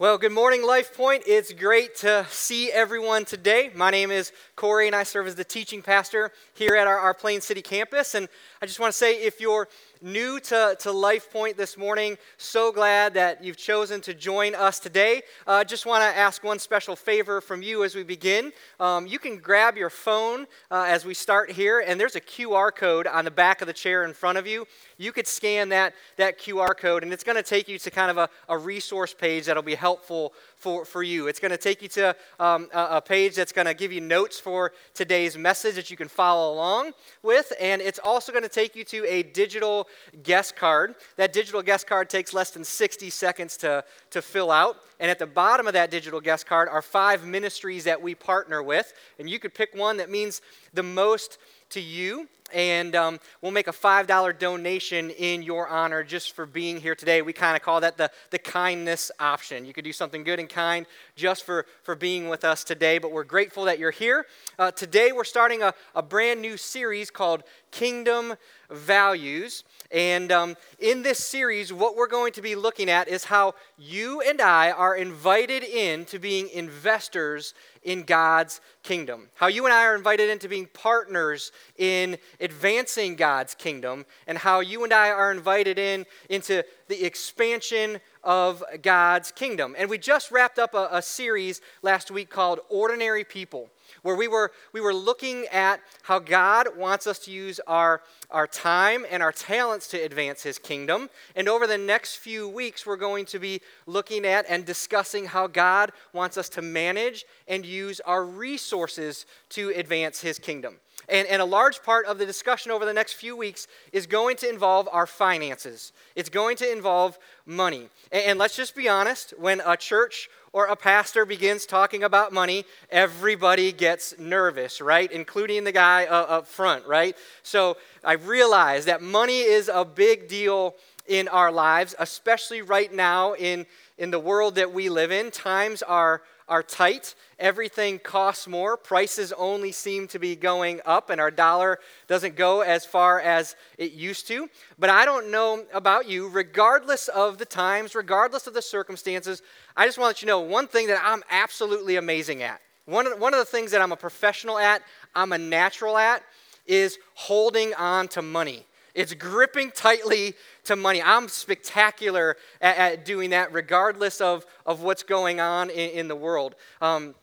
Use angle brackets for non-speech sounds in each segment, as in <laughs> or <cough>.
Well, good morning, Life Point. It's great to see everyone today. My name is Corey, and I serve as the teaching pastor here at our, our Plain City campus. And I just want to say if you're new to, to Life Point this morning, so glad that you've chosen to join us today. I uh, just want to ask one special favor from you as we begin. Um, you can grab your phone uh, as we start here, and there's a QR code on the back of the chair in front of you. You could scan that, that QR code, and it's going to take you to kind of a, a resource page that'll be helpful for, for you. It's going to take you to um, a, a page that's going to give you notes for today's message that you can follow along with, and it's also going to take you to a digital guest card. That digital guest card takes less than 60 seconds to, to fill out. And at the bottom of that digital guest card are five ministries that we partner with. And you could pick one that means the most to you and um, we'll make a $5 donation in your honor just for being here today. We kind of call that the, the kindness option. You could do something good and kind just for, for being with us today, but we're grateful that you're here. Uh, today, we're starting a, a brand new series called Kingdom Values. And um, in this series, what we're going to be looking at is how you and I are invited in to being investors in God's kingdom. How you and I are invited into being partners in advancing God's kingdom, and how you and I are invited in into the expansion of God's kingdom. And we just wrapped up a, a series last week called Ordinary People where we were, we were looking at how God wants us to use our, our time and our talents to advance His kingdom. And over the next few weeks, we're going to be looking at and discussing how God wants us to manage and use our resources to advance His kingdom. And, and, a large part of the discussion over the next few weeks is going to involve our finances. It's going to involve money. And, and let's just be honest when a church or a pastor begins talking about money, everybody gets nervous, right? Including the guy uh, up front, right? So I realize that money is a big deal in our lives, especially right now in, in the world that we live in. Times are, are tight, everything costs more, prices only seem to be going up, and our dollar doesn't go as far as it used to. But I don't know about you, regardless of the times, regardless of the circumstances, I just want to let you know one thing that I'm absolutely amazing at. One of, one of the things that I'm a professional at, I'm a natural at, is holding on to money. It's gripping tightly to money. I'm spectacular at, at doing that, regardless of, of what's going on in, in the world. Um,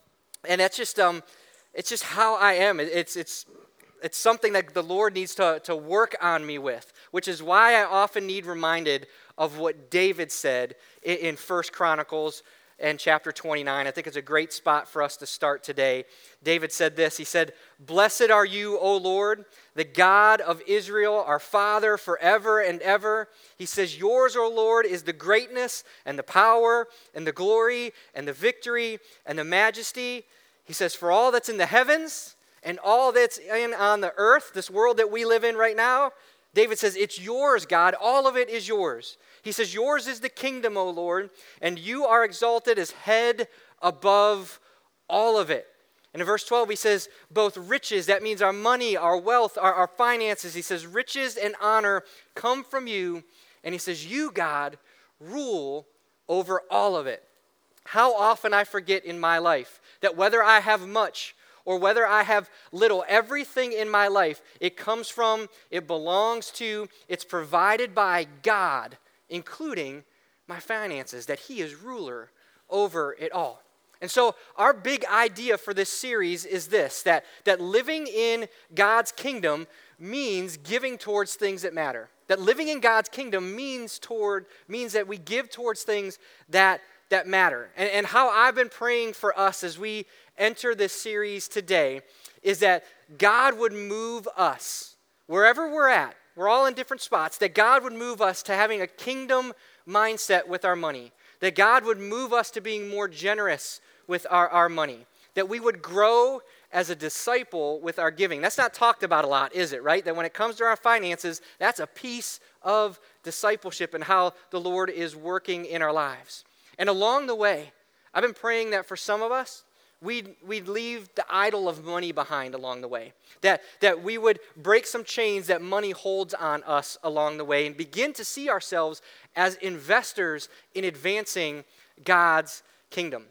and that's just, um, it's just how I am. It's, it's, it's something that the Lord needs to, to work on me with, which is why I often need reminded of what David said in, in 1 Chronicles and chapter 29. I think it's a great spot for us to start today. David said this He said, Blessed are you, O Lord, the God of Israel, our Father, forever and ever. He says, Yours, O Lord, is the greatness and the power and the glory and the victory and the majesty. He says, For all that's in the heavens and all that's in on the earth, this world that we live in right now, David says, It's yours, God. All of it is yours. He says, Yours is the kingdom, O Lord, and you are exalted as head above all of it. And in verse 12, he says, Both riches, that means our money, our wealth, our, our finances. He says, Riches and honor come from you. And he says, You, God, rule over all of it. How often I forget in my life that whether I have much or whether I have little, everything in my life, it comes from, it belongs to, it's provided by God including my finances, that He is ruler over it all. And so, our big idea for this series is this that, that living in God's kingdom means giving towards things that matter. That living in God's kingdom means, toward, means that we give towards things that, that matter. And, and how I've been praying for us as we enter this series today is that God would move us, wherever we're at, we're all in different spots, that God would move us to having a kingdom mindset with our money, that God would move us to being more generous with our, our money, that we would grow as a disciple with our giving. That's not talked about a lot, is it, right? That when it comes to our finances, that's a piece of discipleship and how the Lord is working in our lives. And along the way, I've been praying that for some of us, we'd, we'd leave the idol of money behind along the way. That, that we would break some chains that money holds on us along the way and begin to see ourselves as investors in advancing God's kingdom.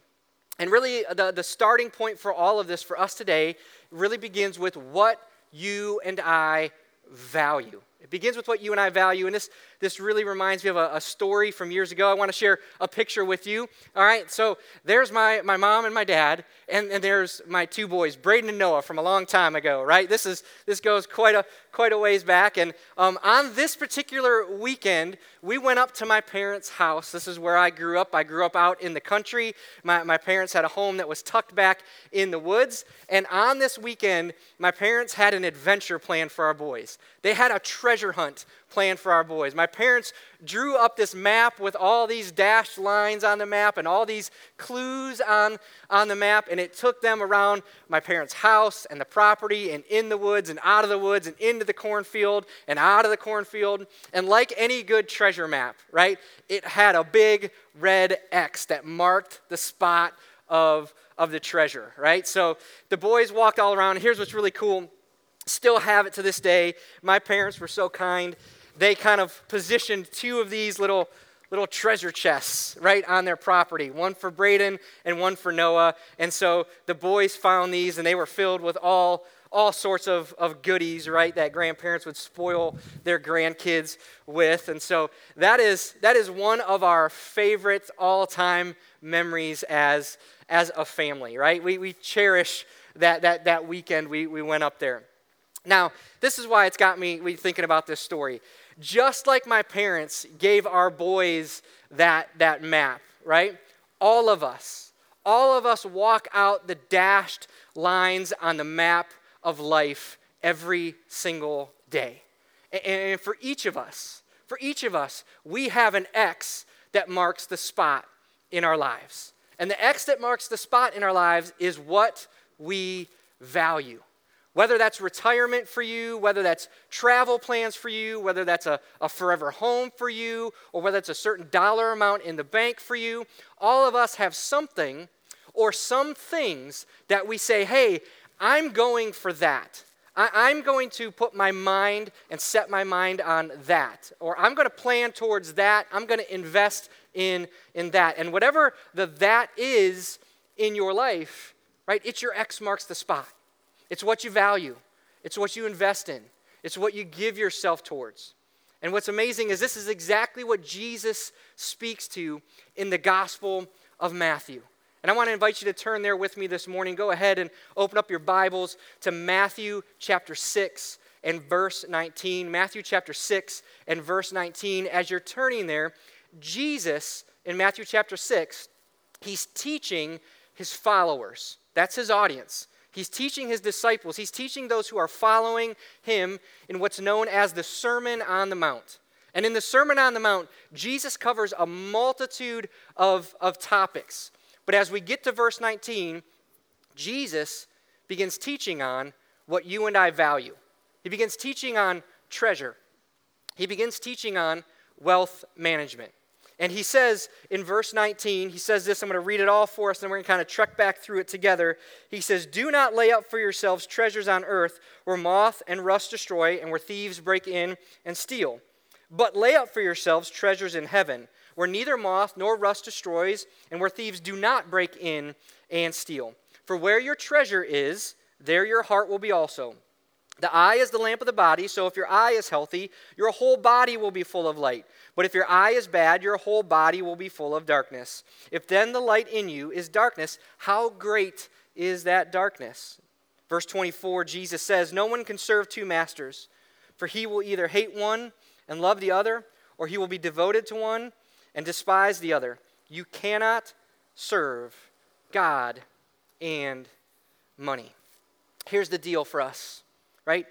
And really, uh, the, the starting point for all of this for us today really begins with what you and I value. It begins with what you and I value. And this, this really reminds me of a, a, story from years ago. I want to share a picture with you. All right, so there's my, my mom and my dad, and, and there's my two boys, Braden and Noah, from a long time ago, right? This, is, this goes quite a, quite a ways back. And um, on this particular weekend, we went up to my parents' house. This is where I grew up. I grew up out in the country. My, my parents had a home that was tucked back in the woods. And on this weekend, my parents had an adventure plan for our boys. They had a treasure hunt plan for our boys. My parents drew up this map with all these dashed lines on the map and all these clues on, on the map, and it took them around my parents' house and the property and in the woods and out of the woods and into the cornfield and out of the cornfield. And like any good treasure map, right, it had a big red X that marked the spot of, of the treasure, right? So the boys walked all around. Here's what's really cool still have it to this day. My parents were so kind they kind of positioned two of these little little treasure chests right on their property one for braden and one for noah. And so the boys found these and they were filled with all all sorts of, of goodies right that grandparents would spoil their grandkids with. And so that is that is one of our favorite all-time memories as as a family right? We, we cherish that that that weekend we, we went up there now this is why it's got me thinking about this story just like my parents gave our boys that, that map, right? All of us, all of us walk out the dashed lines on the map of life every single day. And for each of us, for each of us, we have an X that marks the spot in our lives. And the X that marks the spot in our lives is what we value. Whether that's retirement for you, whether that's travel plans for you, whether that's a, a forever home for you, or whether it's a certain dollar amount in the bank for you, all of us have something or some things that we say, hey, I'm going for that. I, am going to put my mind and set my mind on that. Or I'm going to plan towards that. I'm going to invest in, in that. And whatever the that is in your life, right, it's your X marks the spot. It's what you value, it's what you invest in, it's what you give yourself towards. And what's amazing is this is exactly what Jesus speaks to in the Gospel of Matthew. And I want to invite you to turn there with me this morning. Go ahead and open up your Bibles to Matthew chapter 6 and verse 19. Matthew chapter 6 and verse 19. As you're turning there, Jesus in Matthew chapter 6, he's teaching his followers. That's his audience. He's teaching his disciples, he's teaching those who are following him in what's known as the Sermon on the Mount. And in the Sermon on the Mount, Jesus covers a multitude of, of topics. But as we get to verse 19, Jesus begins teaching on what you and I value. He begins teaching on treasure. He begins teaching on wealth management. And he says in verse 19, he says this, I'm going to read it all for us, and we're going to kind of trek back through it together. He says, Do not lay up for yourselves treasures on earth where moth and rust destroy and where thieves break in and steal. But lay up for yourselves treasures in heaven where neither moth nor rust destroys and where thieves do not break in and steal. For where your treasure is, there your heart will be also. The eye is the lamp of the body, so if your eye is healthy, your whole body will be full of light. But if your eye is bad, your whole body will be full of darkness. If then the light in you is darkness, how great is that darkness? Verse 24, Jesus says, No one can serve two masters, for he will either hate one and love the other, or he will be devoted to one and despise the other. You cannot serve God and money. Here's the deal for us, right?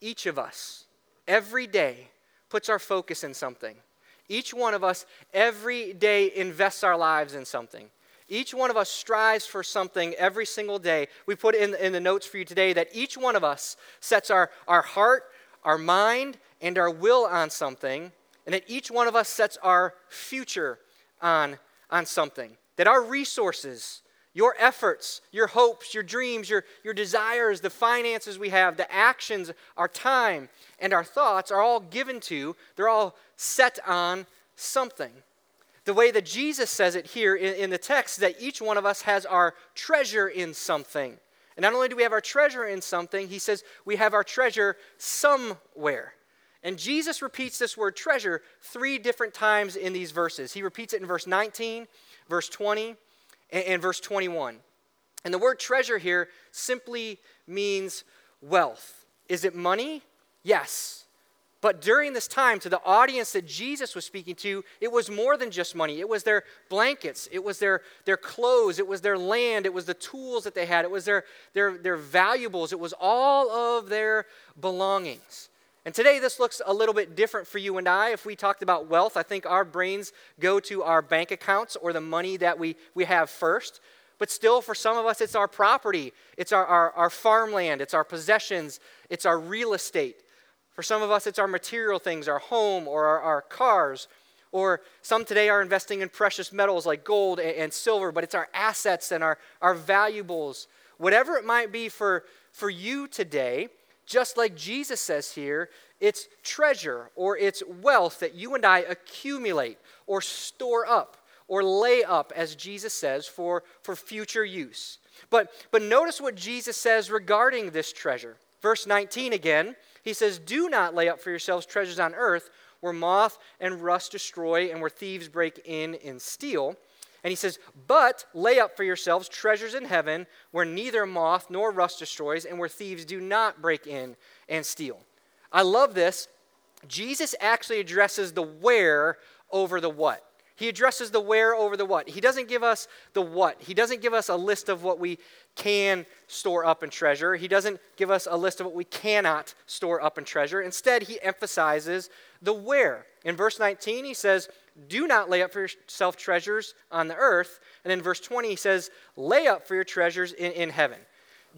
Each of us, every day, puts our focus in something. Each one of us every day invests our lives in something. Each one of us strives for something every single day. We put in, in the notes for you today that each one of us sets our, our heart, our mind, and our will on something, and that each one of us sets our future on, on something. That our resources, your efforts, your hopes, your dreams, your, your desires, the finances we have, the actions, our time, and our thoughts are all given to, they're all set on something. the way that Jesus says it here in, in the text, that each one of us has our treasure in something. And not only do we have our treasure in something, he says we have our treasure somewhere. And Jesus repeats this word treasure three different times in these verses. He repeats it in verse 19, verse 20, and, and verse 21. And the word treasure here simply means wealth. Is it money? Yes. But during this time, to the audience that Jesus was speaking to, it was more than just money. It was their blankets, it was their, their clothes, it was their land, it was the tools that they had, it was their, their, their valuables, it was all of their belongings. And today, this looks a little bit different for you and I. If we talked about wealth, I think our brains go to our bank accounts or the money that we, we have first. But still, for some of us, it's our property, it's our, our, our farmland, it's our possessions, it's our real estate. For some of us, it's our material things, our home or our, our cars. Or some today are investing in precious metals like gold and, and, silver, but it's our assets and our, our valuables. Whatever it might be for, for you today, just like Jesus says here, it's treasure or it's wealth that you and I accumulate or store up or lay up, as Jesus says, for, for future use. But, but notice what Jesus says regarding this treasure. Verse 19 again he says, Do not lay up for yourselves treasures on earth where moth and rust destroy and where thieves break in and steal. And he says, But lay up for yourselves treasures in heaven where neither moth nor rust destroys and where thieves do not break in and steal. I love this. Jesus actually addresses the where over the what. He addresses the where over the what. He doesn't give us the what. He doesn't give us a list of what we can store up and treasure. He doesn't give us a list of what we cannot store up and treasure. Instead, he emphasizes the where. In verse 19, he says, Do not lay up for yourself treasures on the earth. And in verse 20, he says, Lay up for your treasures in, in heaven.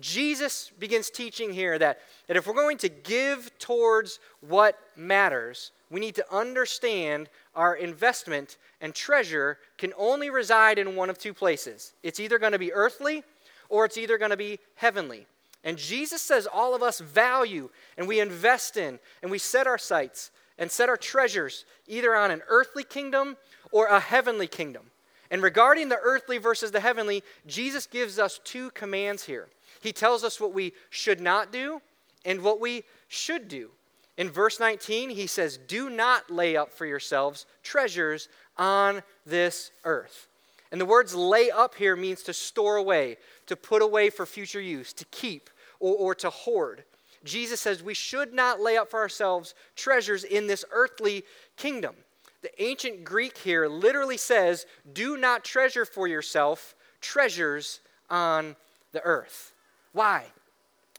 Jesus begins teaching here that, that if we're going to give towards what matters, we need to understand our investment and treasure can only reside in one of two places. It's either going to be earthly or it's either going to be heavenly. And Jesus says all of us value and we invest in and we set our sights and set our treasures either on an earthly kingdom or a heavenly kingdom. And regarding the earthly versus the heavenly, Jesus gives us two commands here. He tells us what we should not do and what we should do. In verse 19, he says, Do not lay up for yourselves treasures on this earth. And the words lay up here means to store away, to put away for future use, to keep, or, or to hoard. Jesus says we should not lay up for ourselves treasures in this earthly kingdom. The ancient Greek here literally says, Do not treasure for yourself treasures on the earth. Why?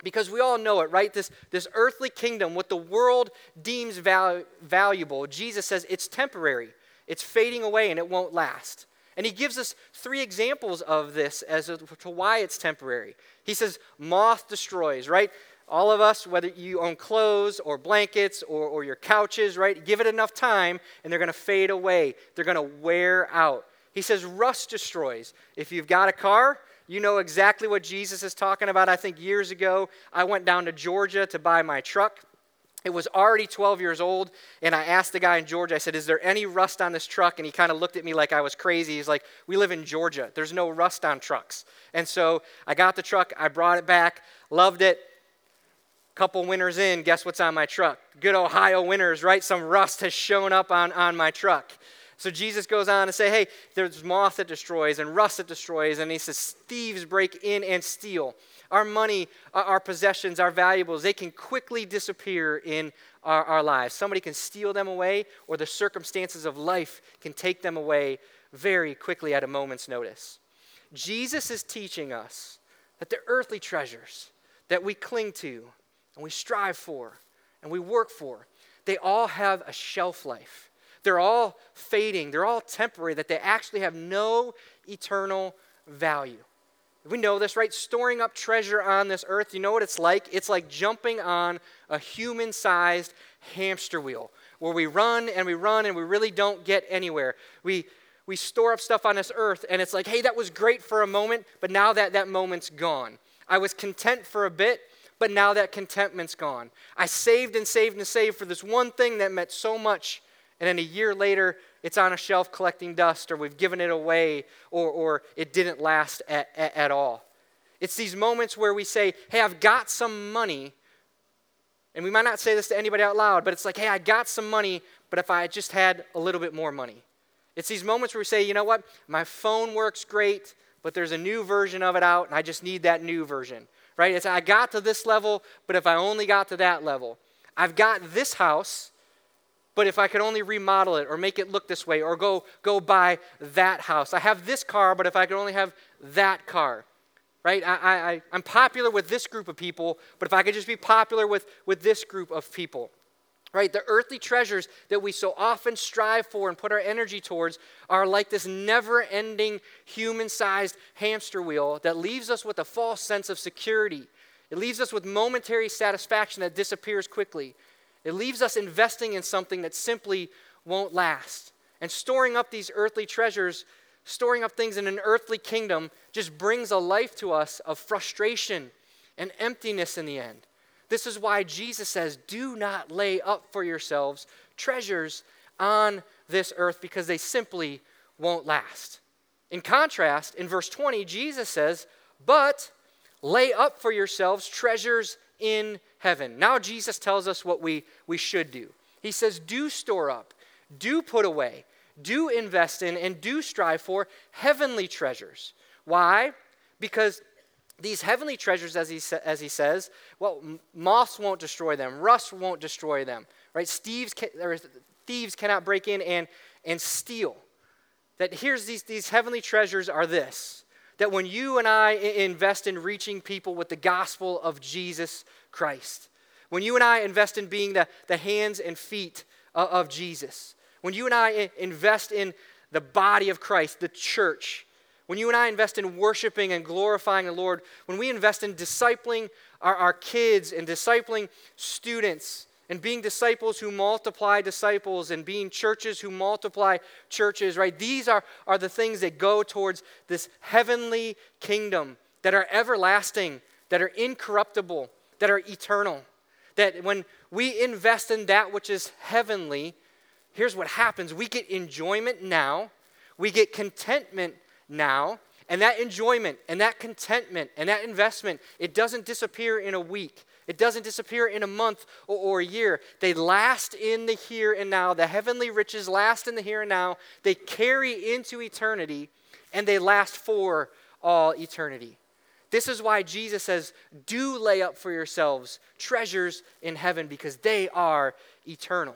Because we all know it, right? This, this earthly kingdom, what the world deems val- valuable, Jesus says it's temporary, it's fading away, and it won't last. And he gives us three examples of this as to why it's temporary. He says, moth destroys, right? All of us, whether you own clothes or blankets or, or your couches, right? Give it enough time and they're going to fade away. They're going to wear out. He says, rust destroys. If you've got a car, you know exactly what Jesus is talking about. I think years ago, I went down to Georgia to buy my truck. It was already 12 years old, and I asked the guy in Georgia, I said, Is there any rust on this truck? And he kind of looked at me like I was crazy. He's like, We live in Georgia. There's no rust on trucks. And so I got the truck, I brought it back, loved it. Couple winters in, guess what's on my truck? Good Ohio winters, right? Some rust has shown up on, on my truck. So Jesus goes on to say, hey, there's moth that destroys and rust that destroys. And he says, thieves break in and steal. Our money, our possessions, our valuables, they can quickly disappear in our, our lives. Somebody can steal them away, or the circumstances of life can take them away very quickly at a moment's notice. Jesus is teaching us that the earthly treasures that we cling to and we strive for and we work for, they all have a shelf life. They're all fading, they're all temporary, that they actually have no eternal value. We know this, right? Storing up treasure on this earth, you know what it's like? It's like jumping on a human sized hamster wheel where we run and we run and we really don't get anywhere. We, we store up stuff on this earth and it's like, hey, that was great for a moment, but now that that moment's gone. I was content for a bit, but now that contentment's gone. I saved and saved and saved for this one thing that meant so much And then a year later, it's on a shelf collecting dust, or we've given it away, or, or it didn't last at, at, at all. It's these moments where we say, Hey, I've got some money. And we might not say this to anybody out loud, but it's like, Hey, I got some money, but if I just had a little bit more money. It's these moments where we say, You know what? My phone works great, but there's a new version of it out, and I just need that new version. Right? It's I got to this level, but if I only got to that level. I've got this house, but if I could only remodel it or make it look this way or go, go buy that house. I have this car, but if I could only have that car. Right? I, I, I'm popular with this group of people, but if I could just be popular with, with this group of people. Right? The earthly treasures that we so often strive for and put our energy towards are like this never ending human sized hamster wheel that leaves us with a false sense of security. It leaves us with momentary satisfaction that disappears quickly. It leaves us investing in something that simply won't last. And storing up these earthly treasures, storing up things in an earthly kingdom, just brings a life to us of frustration and emptiness in the end. This is why Jesus says, Do not lay up for yourselves treasures on this earth because they simply won't last. In contrast, in verse 20, Jesus says, But lay up for yourselves treasures in heaven. Now, Jesus tells us what we, we should do. He says, Do store up, do put away, do invest in, and do strive for heavenly treasures. Why? Because these heavenly treasures, as he, sa- as he says, well, moths won't destroy them, rust won't destroy them, right? Thieves, ca- thieves cannot break in and, and steal. That here's these, these heavenly treasures are this that when you and I invest in reaching people with the gospel of Jesus Christ, when you and I invest in being the, the hands and feet of, of Jesus, when you and I invest in the body of Christ, the church, when you and I invest in worshiping and glorifying the Lord, when we invest in discipling our, our kids and discipling students, and being disciples who multiply disciples and being churches who multiply churches, right? These are, are the things that go towards this heavenly kingdom that are everlasting, that are incorruptible, that are eternal. That when we invest in that which is heavenly, here's what happens we get enjoyment now, we get contentment now. And that enjoyment and that contentment and that investment, it doesn't disappear in a week. It doesn't disappear in a month or, or, a year. They last in the here and now. The heavenly riches last in the here and now. They carry into eternity and they last for all eternity. This is why Jesus says, Do lay up for yourselves treasures in heaven because they are eternal.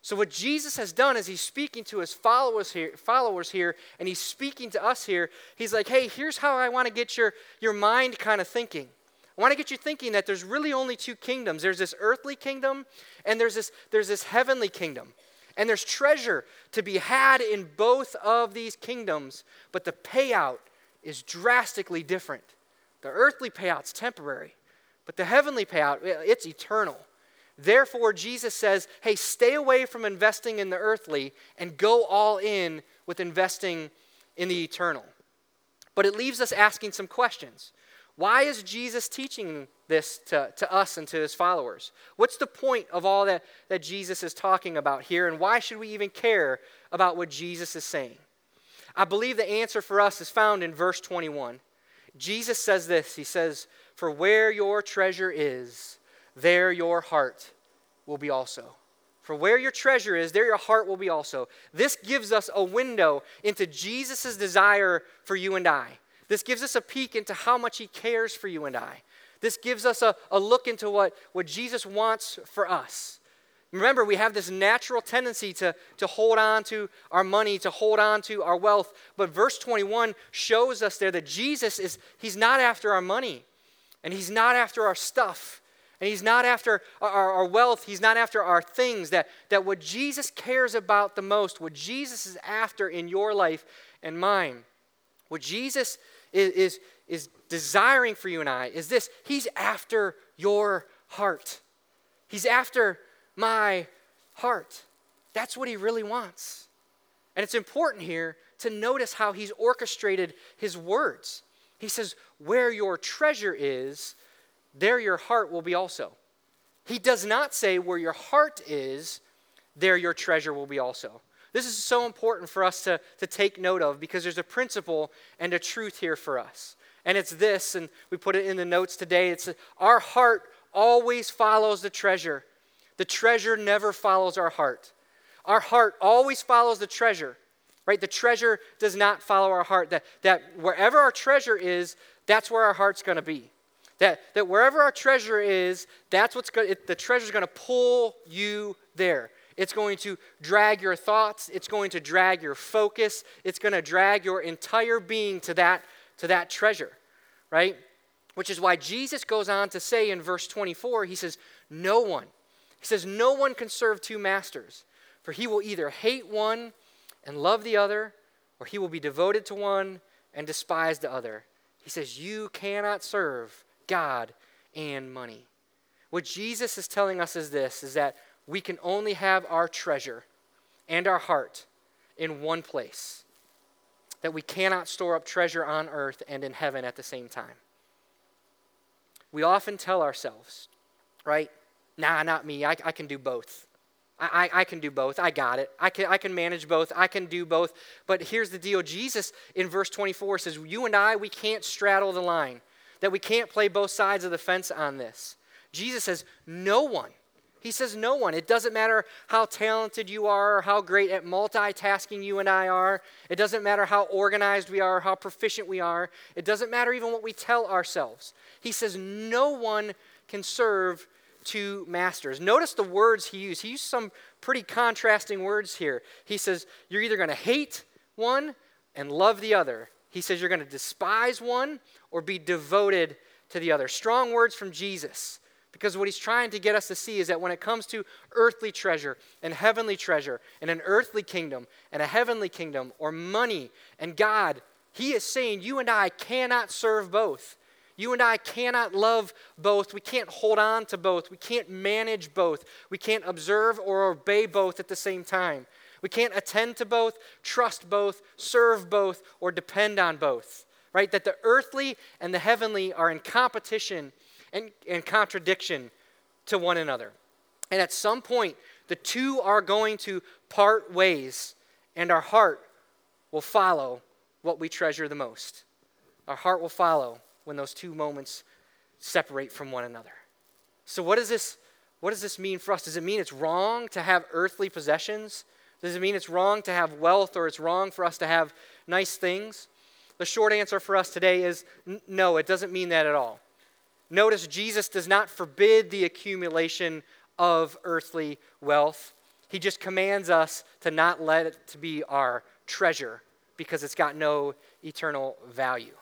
So, what Jesus has done is he's speaking to his followers here, followers here, and he's speaking to us here. He's like, hey, here's how I want to get your, your mind kind of thinking. I want to get you thinking that there's really only two kingdoms there's this earthly kingdom, and there's this, there's this heavenly kingdom. And there's treasure to be had in both of these kingdoms, but the payout is drastically different. The earthly payout's temporary, but the heavenly payout, it's eternal. Therefore, Jesus says, hey, stay away from investing in the earthly and go all in with investing in the eternal. But it leaves us asking some questions. Why is Jesus teaching this to, to us and to his followers? What's the point of all that, that Jesus is talking about here, and why should we even care about what Jesus is saying? I believe the answer for us is found in verse 21. Jesus says this He says, For where your treasure is, there your heart will be also. For where your treasure is, there your heart will be also. This gives us a window into Jesus' desire for you and I. This gives us a peek into how much he cares for you and I. This gives us a, a look into what, what Jesus wants for us. Remember, we have this natural tendency to, to hold on to our money, to hold on to our wealth. But verse 21 shows us there that Jesus is, he's not after our money and he's not after our stuff. And he's not after our, our, wealth, he's not after our things. That, that what Jesus cares about the most, what Jesus is after in your life and mine, what Jesus is, is, is desiring for you and I is this He's after your heart. He's after my heart. That's what he really wants. And it's important here to notice how he's orchestrated his words. He says, Where your treasure is, there your heart will be also. He does not say, Where your heart is, there your treasure will be also. This is so important for us to, to take note of because there's a principle and a truth here for us. And it's this, and we put it in the notes today. It's our heart always follows the treasure. The treasure never follows our heart. Our heart always follows the treasure, right? The treasure does not follow our heart. That, that wherever our treasure is, that's where our heart's going to be. That, that wherever our treasure is, that's what's going the treasure's going to pull you there. It's going to drag your thoughts, it's going to drag your focus, it's going to drag your entire being to that to that treasure, right? Which is why Jesus goes on to say in verse 24, he says, "No one." He says, "No one can serve two masters, for he will either hate one and love the other, or he will be devoted to one and despise the other." He says, "You cannot serve God and money." What Jesus is telling us is this is that we can only have our treasure and our heart in one place. That we cannot store up treasure on earth and in heaven at the same time. We often tell ourselves, right? Nah, not me. I, I can do both. I, I, can do both. I got it. I can, I can manage both. I can do both. But here's the deal Jesus in verse 24 says, You and I, we can't straddle the line, that we can't play both sides of the fence on this. Jesus says, No one he says, No one. It doesn't matter how talented you are or how great at multitasking you and I are. It doesn't matter how organized we are, how proficient we are. It doesn't matter even what we tell ourselves. He says, No one can serve two masters. Notice the words he used. He used some pretty contrasting words here. He says, You're either going to hate one and love the other. He says, You're going to despise one or be devoted to the other. Strong words from Jesus. Because what he's trying to get us to see is that when it comes to earthly treasure and heavenly treasure and an earthly kingdom and a heavenly kingdom or money and God, he is saying you and I cannot serve both. You and I cannot love both. We can't hold on to both. We can't manage both. We can't observe or obey both at the same time. We can't attend to both, trust both, serve both, or depend on both. Right? That the earthly and the heavenly are in competition and, and contradiction to one another. And at some point, the two are going to part ways, and our heart will follow what we treasure the most. Our heart will follow when those two moments separate from one another. So, what does this, what does this mean for us? Does it mean it's wrong to have earthly possessions? Does it mean it's wrong to have wealth or it's wrong for us to have nice things? The short answer for us today is n- no, it doesn't mean that at all. Notice Jesus does not forbid the accumulation of earthly wealth. He just commands us to not let it to be our treasure because it's got no eternal value.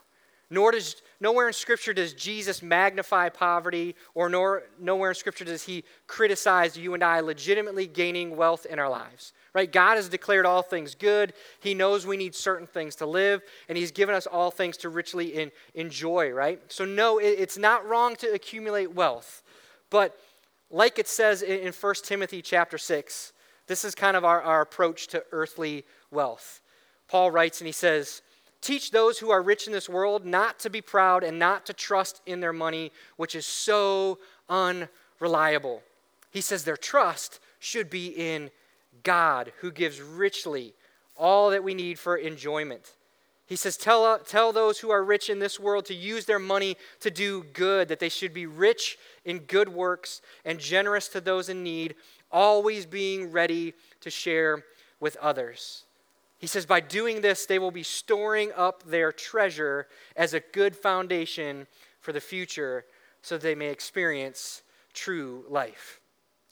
Nor does nowhere in Scripture does Jesus magnify poverty, or nor, nowhere in Scripture does he criticize you and I legitimately gaining wealth in our lives. Right? God has declared all things good. He knows we need certain things to live, and He's given us all things to richly in, enjoy, right? So, no, it, it's not wrong to accumulate wealth. But like it says in, in 1 Timothy chapter 6, this is kind of our, our approach to earthly wealth. Paul writes and he says, Teach those who are rich in this world not to be proud and not to trust in their money, which is so unreliable. He says their trust should be in God, who gives richly all that we need for enjoyment. He says, tell, uh, tell those who are rich in this world to use their money to do good, that they should be rich in good works and generous to those in need, always being ready to share with others. He says, by doing this, they will be storing up their treasure as a good foundation for the future so they may experience true life.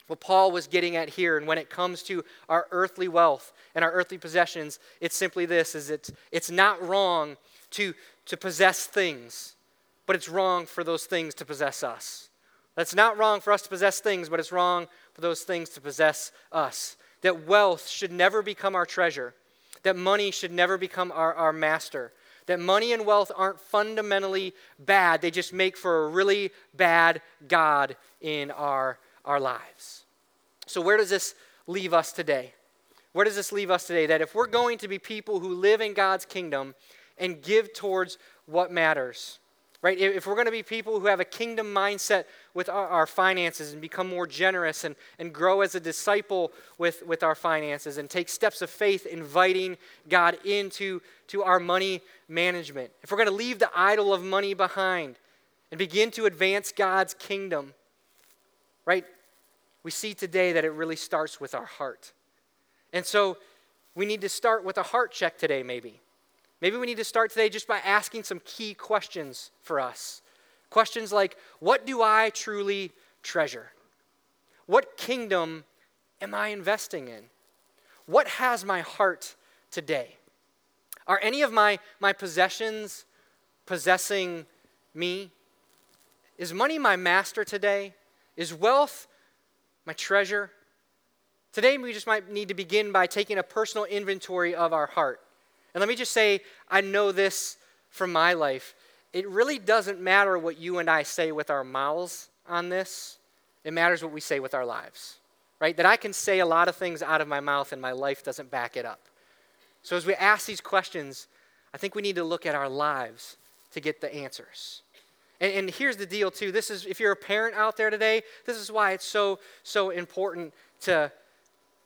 What Paul was getting at here, and when it comes to our earthly wealth and our earthly possessions, it's simply this is it's, it's not wrong to, to possess things, but it's wrong for those things to possess us. That's not wrong for us to possess things, but it's wrong for those things to possess us. That wealth should never become our treasure that money should never become our, our master. That money and wealth aren't fundamentally bad, they just make for a really bad God in our, our lives. So, where does this leave us today? Where does this leave us today? That if we're going to be people who live in God's kingdom and give towards what matters, right? If we're going to be people who have a kingdom mindset with our, finances and become more generous and, and grow as a disciple with, with our finances and take steps of faith inviting God into to our money management, if we're going to leave the idol of money behind and begin to advance God's kingdom, right? We see today that it really starts with our heart. And so we need to start with a heart check today, maybe. Maybe we need to start today just by asking some key questions for us. Questions like What do I truly treasure? What kingdom am I investing in? What has my heart today? Are any of my, my possessions possessing me? Is money my master today? Is wealth my treasure? Today, we just might need to begin by taking a personal inventory of our heart. And let me just say, I know this from my life. It really doesn't matter what you and I say with our mouths on this, it matters what we say with our lives, right? That I can say a lot of things out of my mouth and my life doesn't back it up. So as we ask these questions, I think we need to look at our lives to get the answers. And, and, here's the deal too. This is if you're a parent out there today, this is why it's so so important to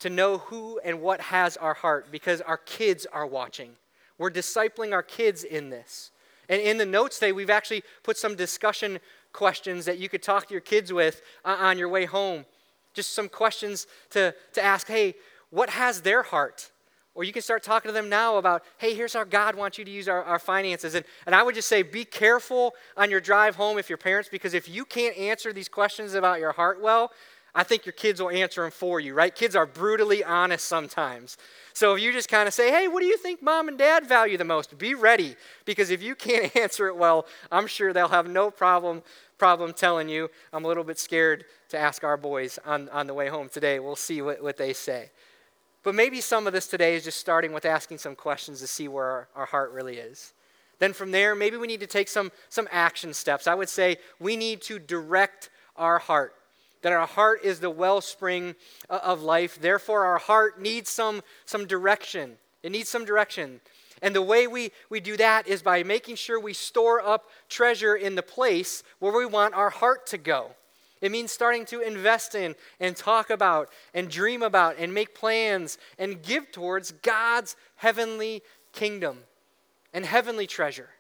to know who and what has our heart because our kids are watching. We're discipling our kids in this. And in the notes today, we've actually put some discussion questions that you could talk to your kids with uh, on your way home. Just some questions to, to ask hey, what has their heart? Or you can start talking to them now about, hey, here's how God wants you to use our, our finances. And, and I would just say, be careful on your drive home if your parents, because if you can't answer these questions about your heart well, I think your kids will answer them for you, right? Kids are brutally honest sometimes. So if you just kind of say, hey, what do you think mom and dad value the most? Be ready, because if you can't <laughs> answer it well, I'm sure they'll have no problem problem telling you. I'm a little bit scared to ask our boys on, on the way home today. We'll see what, what they say. But maybe some of this today is just starting with asking some questions to see where our, our heart really is. Then from there, maybe we need to take some, some action steps. I would say we need to direct our heart that our heart is the wellspring of life. Therefore, our heart needs some, some direction. It needs some direction. And the way we, we do that is by making sure we store up treasure in the place where we want our heart to go. It means starting to invest in and talk about and dream about and make plans and give towards God's heavenly kingdom and heavenly treasure.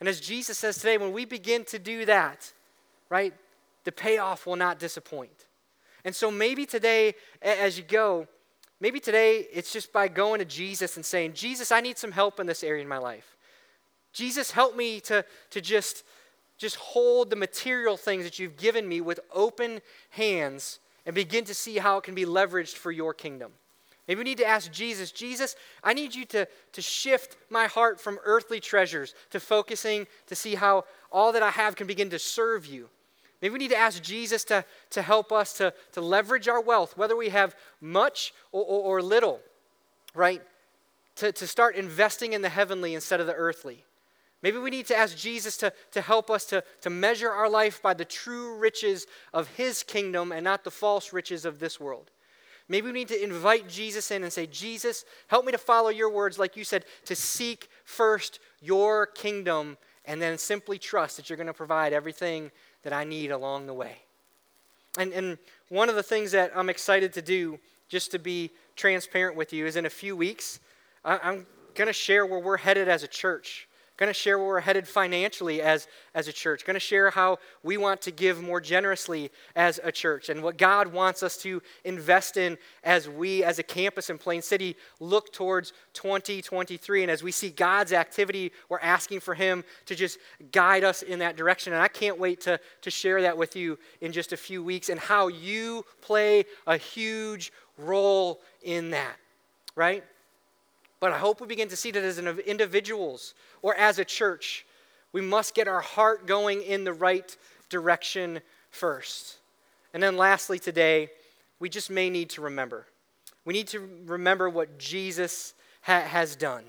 And as Jesus says today, when we begin to do that, right, the payoff will not disappoint. And so maybe today, as you go, maybe today it's just by going to Jesus and saying, Jesus, I need some help in this area in my life. Jesus, help me to, to just, just hold the material things that you've given me with open hands and begin to see how it can be leveraged for your kingdom. Maybe we need to ask Jesus, Jesus, I need you to, to shift my heart from earthly treasures to focusing to see how all that I have can begin to serve you. Maybe we need to ask Jesus to, to help us to, to leverage our wealth, whether we have much or, or, or little, right? To, to start investing in the heavenly instead of the earthly. Maybe we need to ask Jesus to, to help us to, to measure our life by the true riches of his kingdom and not the false riches of this world. Maybe we need to invite Jesus in and say, Jesus, help me to follow your words, like you said, to seek first your kingdom and then simply trust that you're going to provide everything that I need along the way. And, and one of the things that I'm excited to do, just to be transparent with you, is in a few weeks, I, I'm going to share where we're headed as a church going to share where we're headed financially as, as a church, going to share how we want to give more generously as a church, and what God wants us to invest in as we, as a campus in Plain City, look towards 2023. And as we see God's activity, we're asking for Him to just guide us in that direction. And I can't wait to, to share that with you in just a few weeks and how you play a huge role in that, right? But I hope we begin to see that as individuals or as a church, we must get our heart going in the right direction first. And then lastly, today, we just may need to remember. We need to remember what Jesus ha- has done,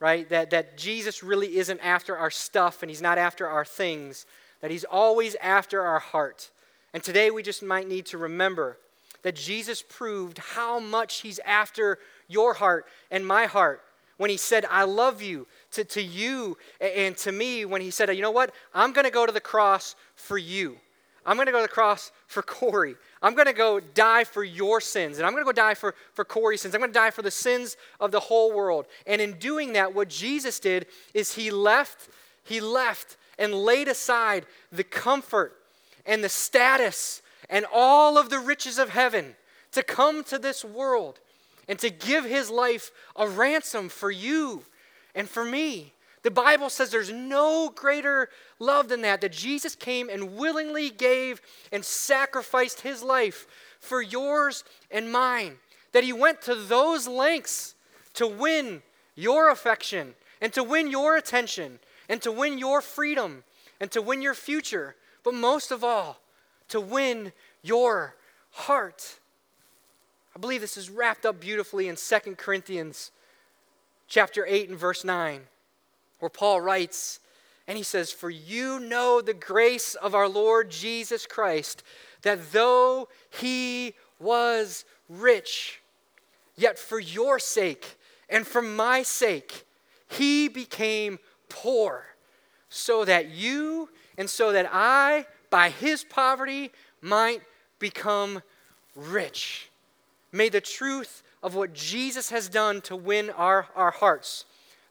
right? That, that Jesus really isn't after our stuff and he's not after our things, that he's always after our heart. And today we just might need to remember that Jesus proved how much he's after your heart and my heart when he said, I love you, to, to you and to me when he said, You know what? I'm going to go to the cross for you. I'm going to go to the cross for Corey. I'm going to go die for your sins. And I'm going to go die for, for Corey's sins. I'm going to die for the sins of the whole world. And in doing that, what Jesus did is he left, he left and laid aside the comfort and the status and all of the riches of heaven to come to this world and to give his life a ransom for you and for me. The Bible says there's no greater love than that, that Jesus came and willingly gave and sacrificed his life for yours and mine. That he went to those lengths to win your affection and to win your attention and to win your freedom and to win your future. But most of all, to win your heart. I believe this is wrapped up beautifully in 2 Corinthians chapter 8 and verse 9 where Paul writes, and he says, For you know the grace of our Lord Jesus Christ, that though he was rich, yet for your sake and for my sake, he became poor, so that you and so that I, by his poverty, might become rich. May the truth of what Jesus has done to win our, our hearts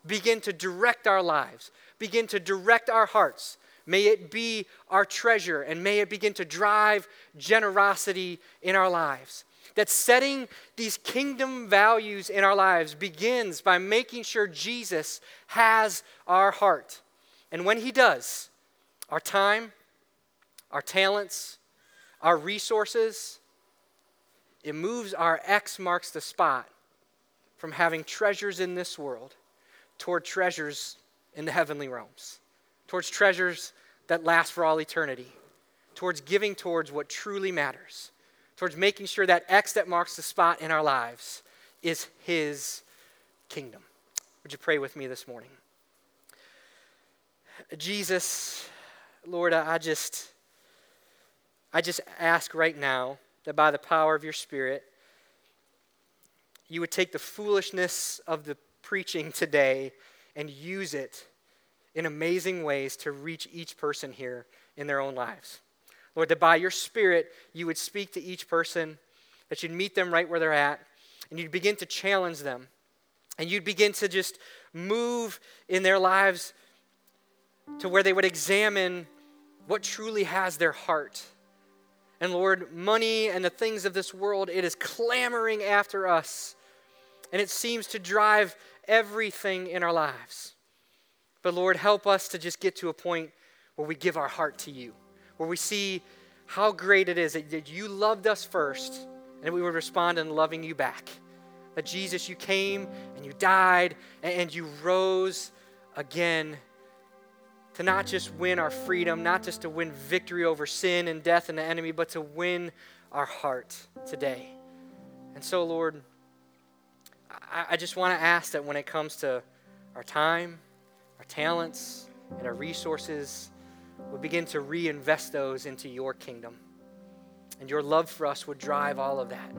begin to direct our lives, begin to direct our hearts. May it be our treasure and may it begin to drive generosity in our lives. That setting these kingdom values in our lives begins by making sure Jesus has our heart. And when he does, our time, our talents, our resources, it moves our X marks the spot from having treasures in this world toward treasures in the heavenly realms, towards treasures that last for all eternity, towards giving towards what truly matters, towards making sure that X that marks the spot in our lives is His kingdom. Would you pray with me this morning? Jesus, Lord, I just, I just ask right now that by the power of your Spirit, you would take the foolishness of the preaching today and use it in amazing ways to reach each person here in their own lives. Lord, that by your Spirit, you would speak to each person, that you'd meet them right where they're at, and you'd begin to challenge them. And you'd begin to just move in their lives to where they would examine what truly has their heart. And Lord, money and the things of this world, it is clamoring after us. And it seems to drive everything in our lives. But Lord, help us to just get to a point where we give our heart to you, where we see how great it is that you loved us first and we would respond in loving you back. That Jesus, you came and you died and you rose again to not just win our freedom, not just to win victory over sin and death and the enemy, but to win our heart today. And so, Lord, I, I just want to ask that when it comes to our time, our talents, and our resources, we begin to reinvest those into your kingdom. And your love for us would drive all of that.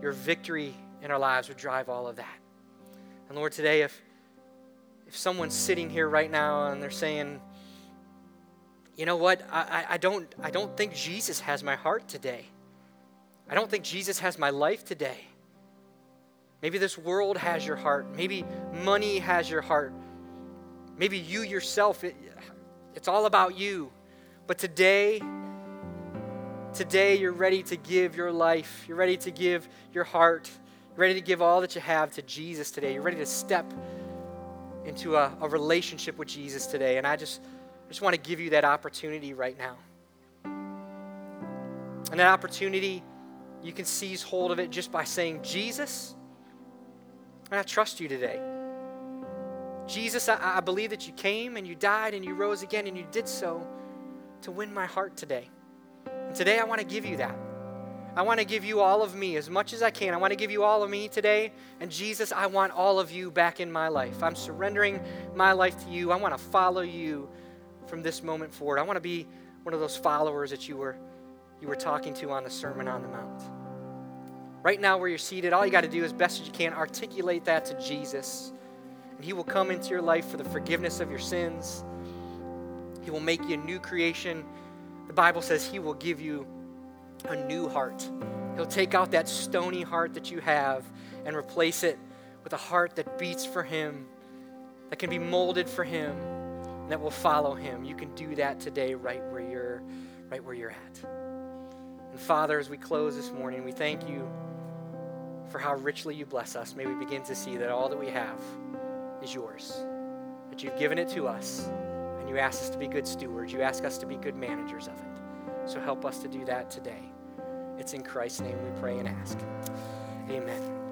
Your victory in our lives would drive all of that. And Lord, today, if, if someone's sitting here right now and they're saying, you know what, I, I, don't, I don't think Jesus has my heart today. I don't think Jesus has my life today. Maybe this world has your heart. Maybe money has your heart. Maybe you yourself, it, it's all about you. But today, today you're ready to give your life. You're ready to give your heart. You're ready to give all that you have to Jesus today. You're ready to step into a, a relationship with Jesus today. And I just, I just want to give you that opportunity right now. And that opportunity, you can seize hold of it just by saying, Jesus, and I trust you today. Jesus, I, I believe that you came and you died and you rose again and you did so to win my heart today. And today I want to give you that. I want to give you all of me as much as I can. I want to give you all of me today. And Jesus, I want all of you back in my life. I'm surrendering my life to you. I want to follow you from this moment forward. I want to be one of those followers that you were you were talking to on the Sermon on the Mount. Right now, where you're seated, all you got to do as best as you can articulate that to Jesus And He will come into your life for the forgiveness of your sins. He will make you a new creation. The Bible says He will give you a new heart. He'll take out that stony heart that you have and replace it with a heart that beats for Him, that can be molded for Him, and that will follow Him. You can do that today right where you're, right where you're at. And Father, as we close this morning, we thank you for how richly you bless us. May we begin to see that all that we have is yours, that you've given it to us, and you ask us to be good stewards. You ask us to be good managers of it. So help us to do that today. It's in Christ's name we pray and ask. Amen.